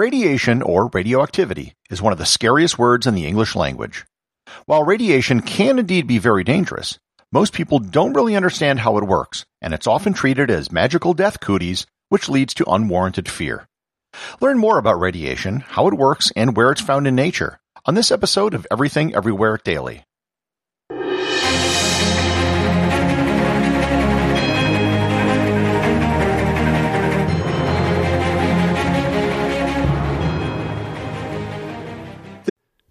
Radiation, or radioactivity, is one of the scariest words in the English language. While radiation can indeed be very dangerous, most people don't really understand how it works, and it's often treated as magical death cooties, which leads to unwarranted fear. Learn more about radiation, how it works, and where it's found in nature on this episode of Everything Everywhere Daily.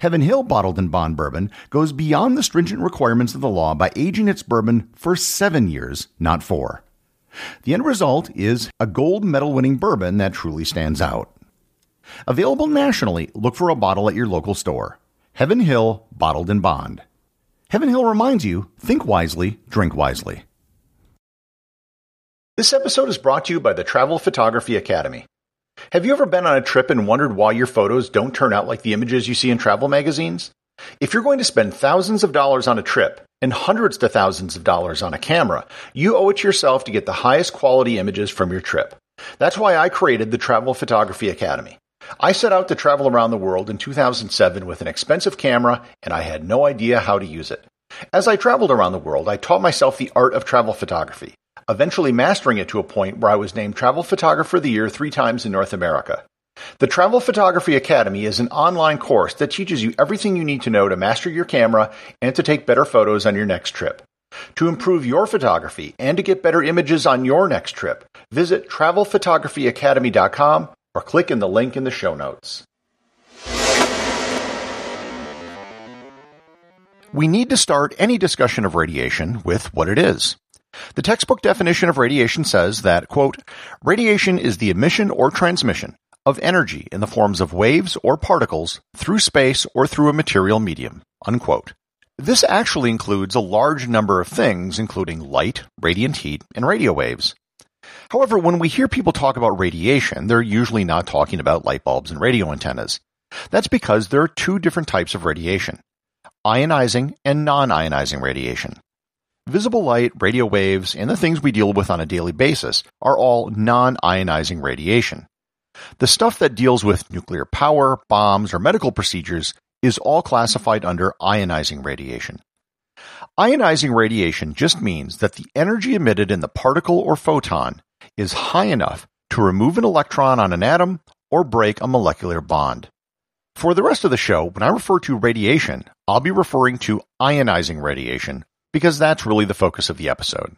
Heaven Hill Bottled in Bond Bourbon goes beyond the stringent requirements of the law by aging its bourbon for seven years, not four. The end result is a gold medal winning bourbon that truly stands out. Available nationally, look for a bottle at your local store. Heaven Hill Bottled in Bond. Heaven Hill reminds you think wisely, drink wisely. This episode is brought to you by the Travel Photography Academy. Have you ever been on a trip and wondered why your photos don't turn out like the images you see in travel magazines? If you're going to spend thousands of dollars on a trip and hundreds to thousands of dollars on a camera, you owe it to yourself to get the highest quality images from your trip. That's why I created the Travel Photography Academy. I set out to travel around the world in 2007 with an expensive camera and I had no idea how to use it. As I traveled around the world, I taught myself the art of travel photography, eventually mastering it to a point where I was named Travel Photographer of the Year three times in North America. The Travel Photography Academy is an online course that teaches you everything you need to know to master your camera and to take better photos on your next trip. To improve your photography and to get better images on your next trip, visit travelphotographyacademy.com or click in the link in the show notes. We need to start any discussion of radiation with what it is. The textbook definition of radiation says that, quote, radiation is the emission or transmission of energy in the forms of waves or particles through space or through a material medium. Unquote. This actually includes a large number of things, including light, radiant heat, and radio waves. However, when we hear people talk about radiation, they're usually not talking about light bulbs and radio antennas. That's because there are two different types of radiation ionizing and non ionizing radiation. Visible light, radio waves, and the things we deal with on a daily basis are all non ionizing radiation. The stuff that deals with nuclear power, bombs, or medical procedures is all classified under ionizing radiation. Ionizing radiation just means that the energy emitted in the particle or photon is high enough to remove an electron on an atom or break a molecular bond. For the rest of the show, when I refer to radiation, I'll be referring to ionizing radiation because that's really the focus of the episode.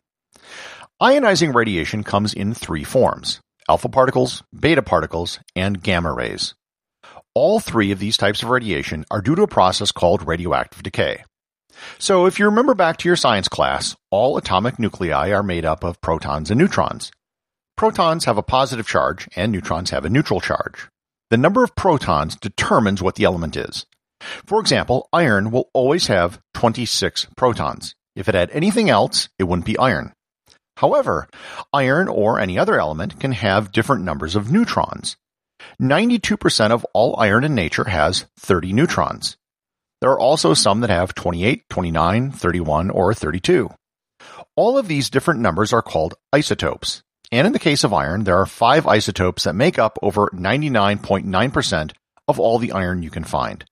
Ionizing radiation comes in three forms alpha particles, beta particles, and gamma rays. All three of these types of radiation are due to a process called radioactive decay. So if you remember back to your science class, all atomic nuclei are made up of protons and neutrons. Protons have a positive charge and neutrons have a neutral charge. the number of protons determines what the element is. For example, iron will always have 26 protons. If it had anything else, it wouldn't be iron. However, iron or any other element can have different numbers of neutrons. 92% of all iron in nature has 30 neutrons. There are also some that have 28, 29, 31, or 32. All of these different numbers are called isotopes. And in the case of iron, there are five isotopes that make up over 99.9% of all the iron you can find.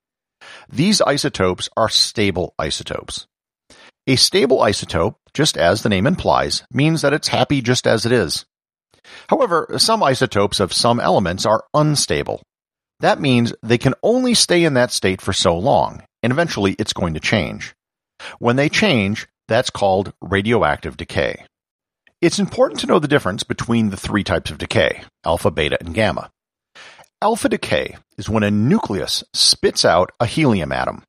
These isotopes are stable isotopes. A stable isotope, just as the name implies, means that it's happy just as it is. However, some isotopes of some elements are unstable. That means they can only stay in that state for so long, and eventually it's going to change. When they change, that's called radioactive decay. It's important to know the difference between the three types of decay alpha, beta, and gamma. Alpha decay is when a nucleus spits out a helium atom.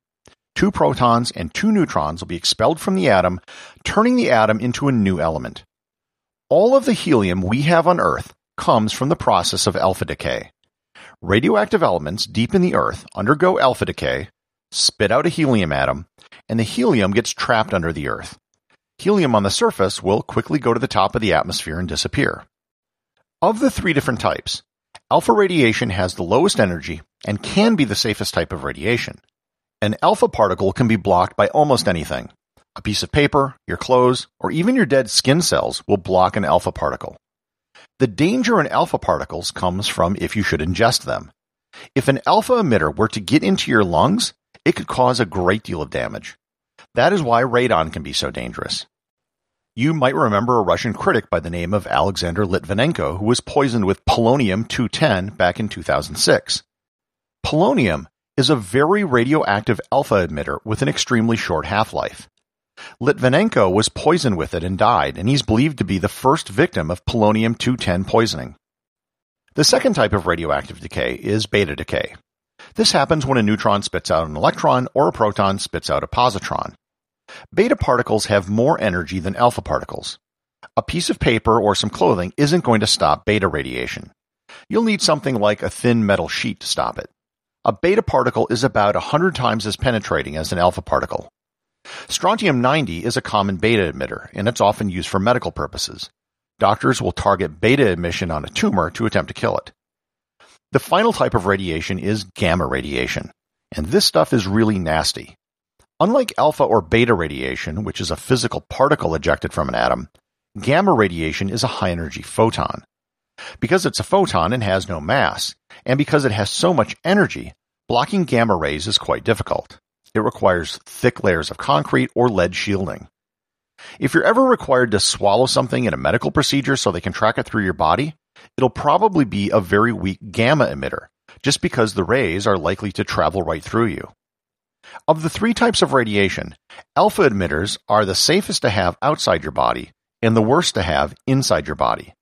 Two protons and two neutrons will be expelled from the atom, turning the atom into a new element. All of the helium we have on Earth comes from the process of alpha decay. Radioactive elements deep in the Earth undergo alpha decay, spit out a helium atom, and the helium gets trapped under the Earth. Helium on the surface will quickly go to the top of the atmosphere and disappear. Of the three different types, alpha radiation has the lowest energy and can be the safest type of radiation. An alpha particle can be blocked by almost anything. A piece of paper, your clothes, or even your dead skin cells will block an alpha particle. The danger in alpha particles comes from if you should ingest them. If an alpha emitter were to get into your lungs, it could cause a great deal of damage. That is why radon can be so dangerous. You might remember a Russian critic by the name of Alexander Litvinenko who was poisoned with polonium 210 back in 2006. Polonium is a very radioactive alpha emitter with an extremely short half-life. Litvinenko was poisoned with it and died, and he's believed to be the first victim of polonium-210 poisoning. The second type of radioactive decay is beta decay. This happens when a neutron spits out an electron or a proton spits out a positron. Beta particles have more energy than alpha particles. A piece of paper or some clothing isn't going to stop beta radiation. You'll need something like a thin metal sheet to stop it. A beta particle is about 100 times as penetrating as an alpha particle. Strontium 90 is a common beta emitter, and it's often used for medical purposes. Doctors will target beta emission on a tumor to attempt to kill it. The final type of radiation is gamma radiation, and this stuff is really nasty. Unlike alpha or beta radiation, which is a physical particle ejected from an atom, gamma radiation is a high energy photon. Because it's a photon and has no mass, and because it has so much energy, blocking gamma rays is quite difficult. It requires thick layers of concrete or lead shielding. If you're ever required to swallow something in a medical procedure so they can track it through your body, it'll probably be a very weak gamma emitter, just because the rays are likely to travel right through you. Of the three types of radiation, alpha emitters are the safest to have outside your body and the worst to have inside your body.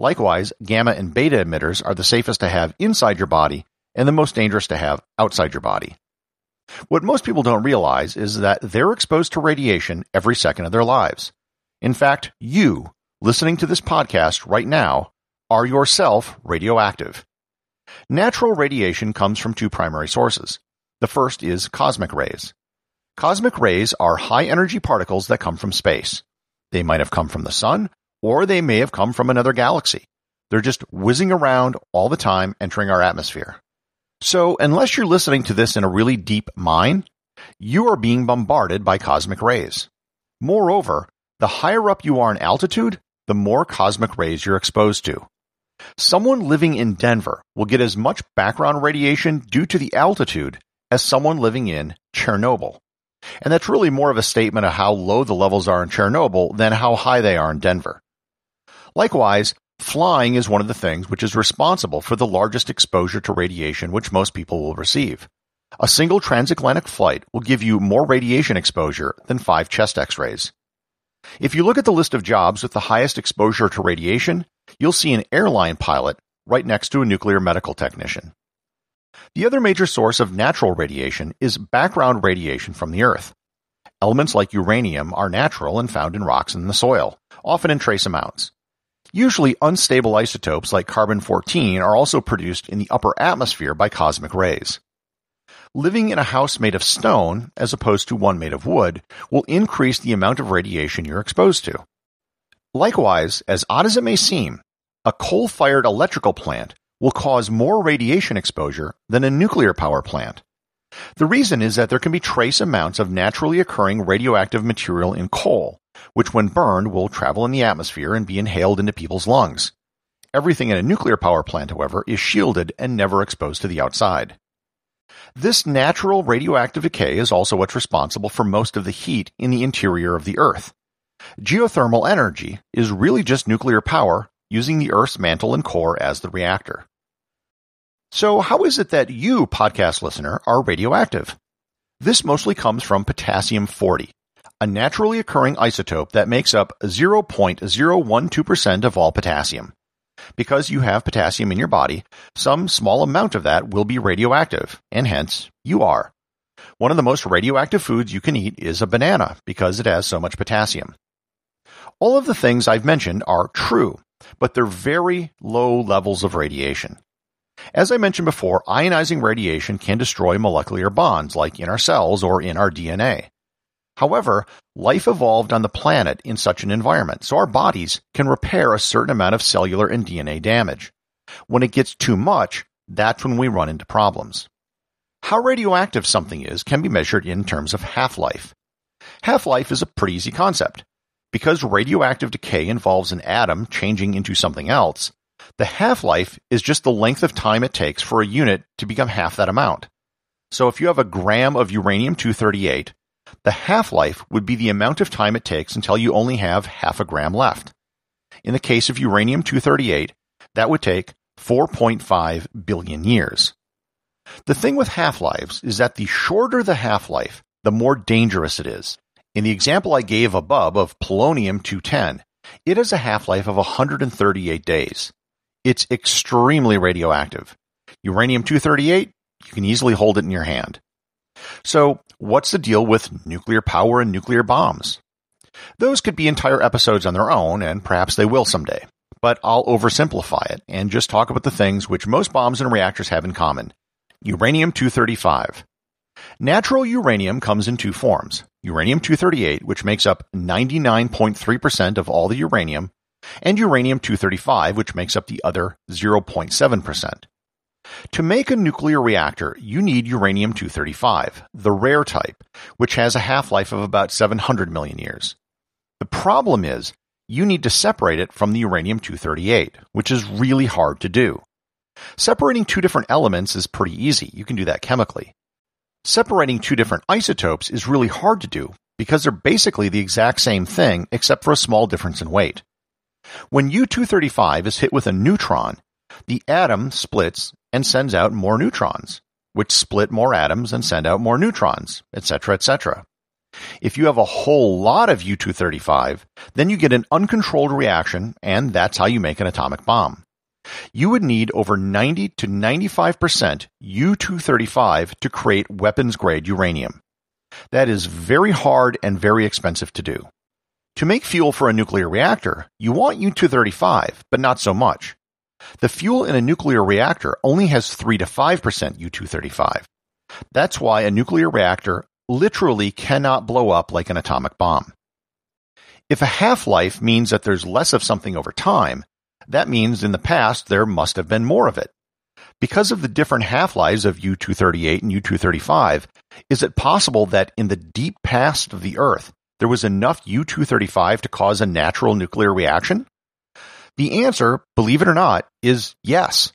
Likewise, gamma and beta emitters are the safest to have inside your body and the most dangerous to have outside your body. What most people don't realize is that they're exposed to radiation every second of their lives. In fact, you, listening to this podcast right now, are yourself radioactive. Natural radiation comes from two primary sources. The first is cosmic rays. Cosmic rays are high energy particles that come from space. They might have come from the sun, or they may have come from another galaxy. They're just whizzing around all the time, entering our atmosphere. So, unless you're listening to this in a really deep mine, you are being bombarded by cosmic rays. Moreover, the higher up you are in altitude, the more cosmic rays you're exposed to. Someone living in Denver will get as much background radiation due to the altitude as someone living in Chernobyl. And that's really more of a statement of how low the levels are in Chernobyl than how high they are in Denver. Likewise, flying is one of the things which is responsible for the largest exposure to radiation which most people will receive. A single transatlantic flight will give you more radiation exposure than five chest x-rays. If you look at the list of jobs with the highest exposure to radiation, you'll see an airline pilot right next to a nuclear medical technician. The other major source of natural radiation is background radiation from the Earth. Elements like uranium are natural and found in rocks and the soil, often in trace amounts. Usually unstable isotopes like carbon-14 are also produced in the upper atmosphere by cosmic rays. Living in a house made of stone, as opposed to one made of wood, will increase the amount of radiation you're exposed to. Likewise, as odd as it may seem, a coal-fired electrical plant will cause more radiation exposure than a nuclear power plant. The reason is that there can be trace amounts of naturally occurring radioactive material in coal, which when burned will travel in the atmosphere and be inhaled into people's lungs. Everything in a nuclear power plant, however, is shielded and never exposed to the outside. This natural radioactive decay is also what's responsible for most of the heat in the interior of the Earth. Geothermal energy is really just nuclear power using the Earth's mantle and core as the reactor. So how is it that you, podcast listener, are radioactive? This mostly comes from potassium 40, a naturally occurring isotope that makes up 0.012% of all potassium. Because you have potassium in your body, some small amount of that will be radioactive, and hence you are. One of the most radioactive foods you can eat is a banana because it has so much potassium. All of the things I've mentioned are true, but they're very low levels of radiation. As I mentioned before, ionizing radiation can destroy molecular bonds like in our cells or in our DNA. However, life evolved on the planet in such an environment, so our bodies can repair a certain amount of cellular and DNA damage. When it gets too much, that's when we run into problems. How radioactive something is can be measured in terms of half-life. Half-life is a pretty easy concept. Because radioactive decay involves an atom changing into something else, the half-life is just the length of time it takes for a unit to become half that amount. So if you have a gram of uranium-238, the half-life would be the amount of time it takes until you only have half a gram left. In the case of uranium-238, that would take 4.5 billion years. The thing with half-lives is that the shorter the half-life, the more dangerous it is. In the example I gave above of polonium-210, it has a half-life of 138 days. It's extremely radioactive. Uranium-238, you can easily hold it in your hand. So, what's the deal with nuclear power and nuclear bombs? Those could be entire episodes on their own, and perhaps they will someday. But I'll oversimplify it and just talk about the things which most bombs and reactors have in common. Uranium-235. Natural uranium comes in two forms. Uranium-238, which makes up 99.3% of all the uranium, and uranium-235, which makes up the other 0.7%. To make a nuclear reactor, you need uranium-235, the rare type, which has a half-life of about 700 million years. The problem is, you need to separate it from the uranium-238, which is really hard to do. Separating two different elements is pretty easy. You can do that chemically. Separating two different isotopes is really hard to do because they're basically the exact same thing except for a small difference in weight. When U-235 is hit with a neutron, the atom splits and sends out more neutrons, which split more atoms and send out more neutrons, etc., etc. If you have a whole lot of U-235, then you get an uncontrolled reaction, and that's how you make an atomic bomb. You would need over 90 to 95% U-235 to create weapons grade uranium. That is very hard and very expensive to do. To make fuel for a nuclear reactor, you want U-235, but not so much. The fuel in a nuclear reactor only has 3 to 5% U-235. That's why a nuclear reactor literally cannot blow up like an atomic bomb. If a half-life means that there's less of something over time, that means in the past there must have been more of it. Because of the different half-lives of U-238 and U-235, is it possible that in the deep past of the Earth, there was enough U-235 to cause a natural nuclear reaction? The answer, believe it or not, is yes.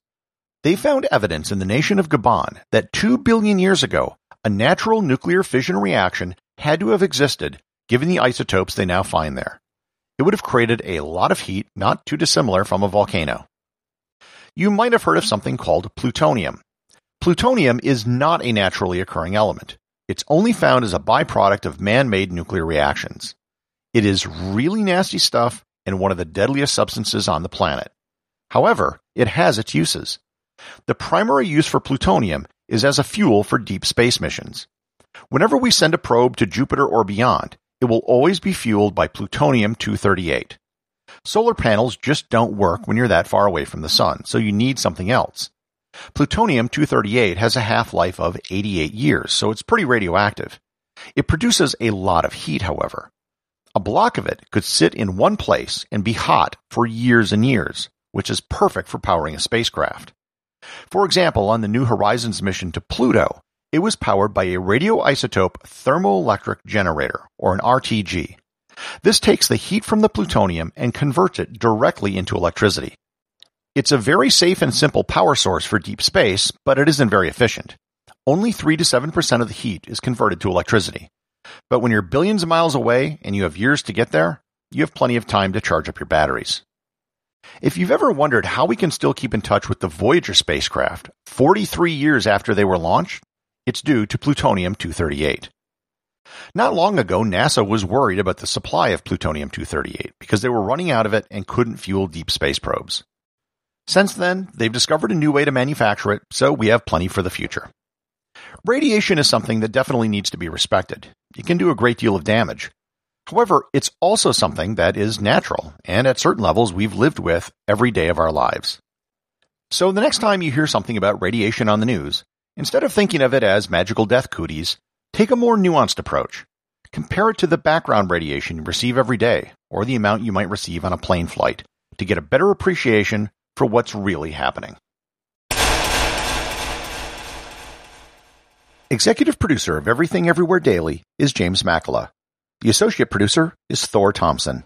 They found evidence in the nation of Gabon that 2 billion years ago, a natural nuclear fission reaction had to have existed given the isotopes they now find there. It would have created a lot of heat not too dissimilar from a volcano. You might have heard of something called plutonium. Plutonium is not a naturally occurring element. It's only found as a byproduct of man-made nuclear reactions. It is really nasty stuff and one of the deadliest substances on the planet. However, it has its uses. The primary use for plutonium is as a fuel for deep space missions. Whenever we send a probe to Jupiter or beyond, it will always be fueled by plutonium-238. Solar panels just don't work when you're that far away from the sun, so you need something else. Plutonium-238 has a half-life of 88 years, so it's pretty radioactive. It produces a lot of heat, however. A block of it could sit in one place and be hot for years and years, which is perfect for powering a spacecraft. For example, on the New Horizons mission to Pluto, it was powered by a radioisotope thermoelectric generator, or an RTG. This takes the heat from the plutonium and converts it directly into electricity. It's a very safe and simple power source for deep space, but it isn't very efficient. Only 3 to 7% of the heat is converted to electricity. But when you're billions of miles away and you have years to get there, you have plenty of time to charge up your batteries. If you've ever wondered how we can still keep in touch with the Voyager spacecraft 43 years after they were launched, it's due to plutonium 238. Not long ago, NASA was worried about the supply of plutonium 238 because they were running out of it and couldn't fuel deep space probes. Since then, they've discovered a new way to manufacture it, so we have plenty for the future. Radiation is something that definitely needs to be respected. It can do a great deal of damage. However, it's also something that is natural, and at certain levels we've lived with every day of our lives. So the next time you hear something about radiation on the news, instead of thinking of it as magical death cooties, take a more nuanced approach. Compare it to the background radiation you receive every day, or the amount you might receive on a plane flight, to get a better appreciation for what's really happening. Executive producer of Everything Everywhere Daily is James Makala. The associate producer is Thor Thompson.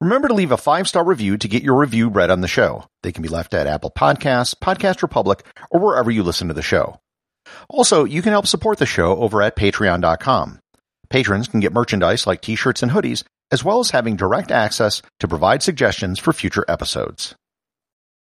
Remember to leave a five star review to get your review read on the show. They can be left at Apple Podcasts, Podcast Republic, or wherever you listen to the show. Also, you can help support the show over at patreon.com. Patrons can get merchandise like t shirts and hoodies, as well as having direct access to provide suggestions for future episodes.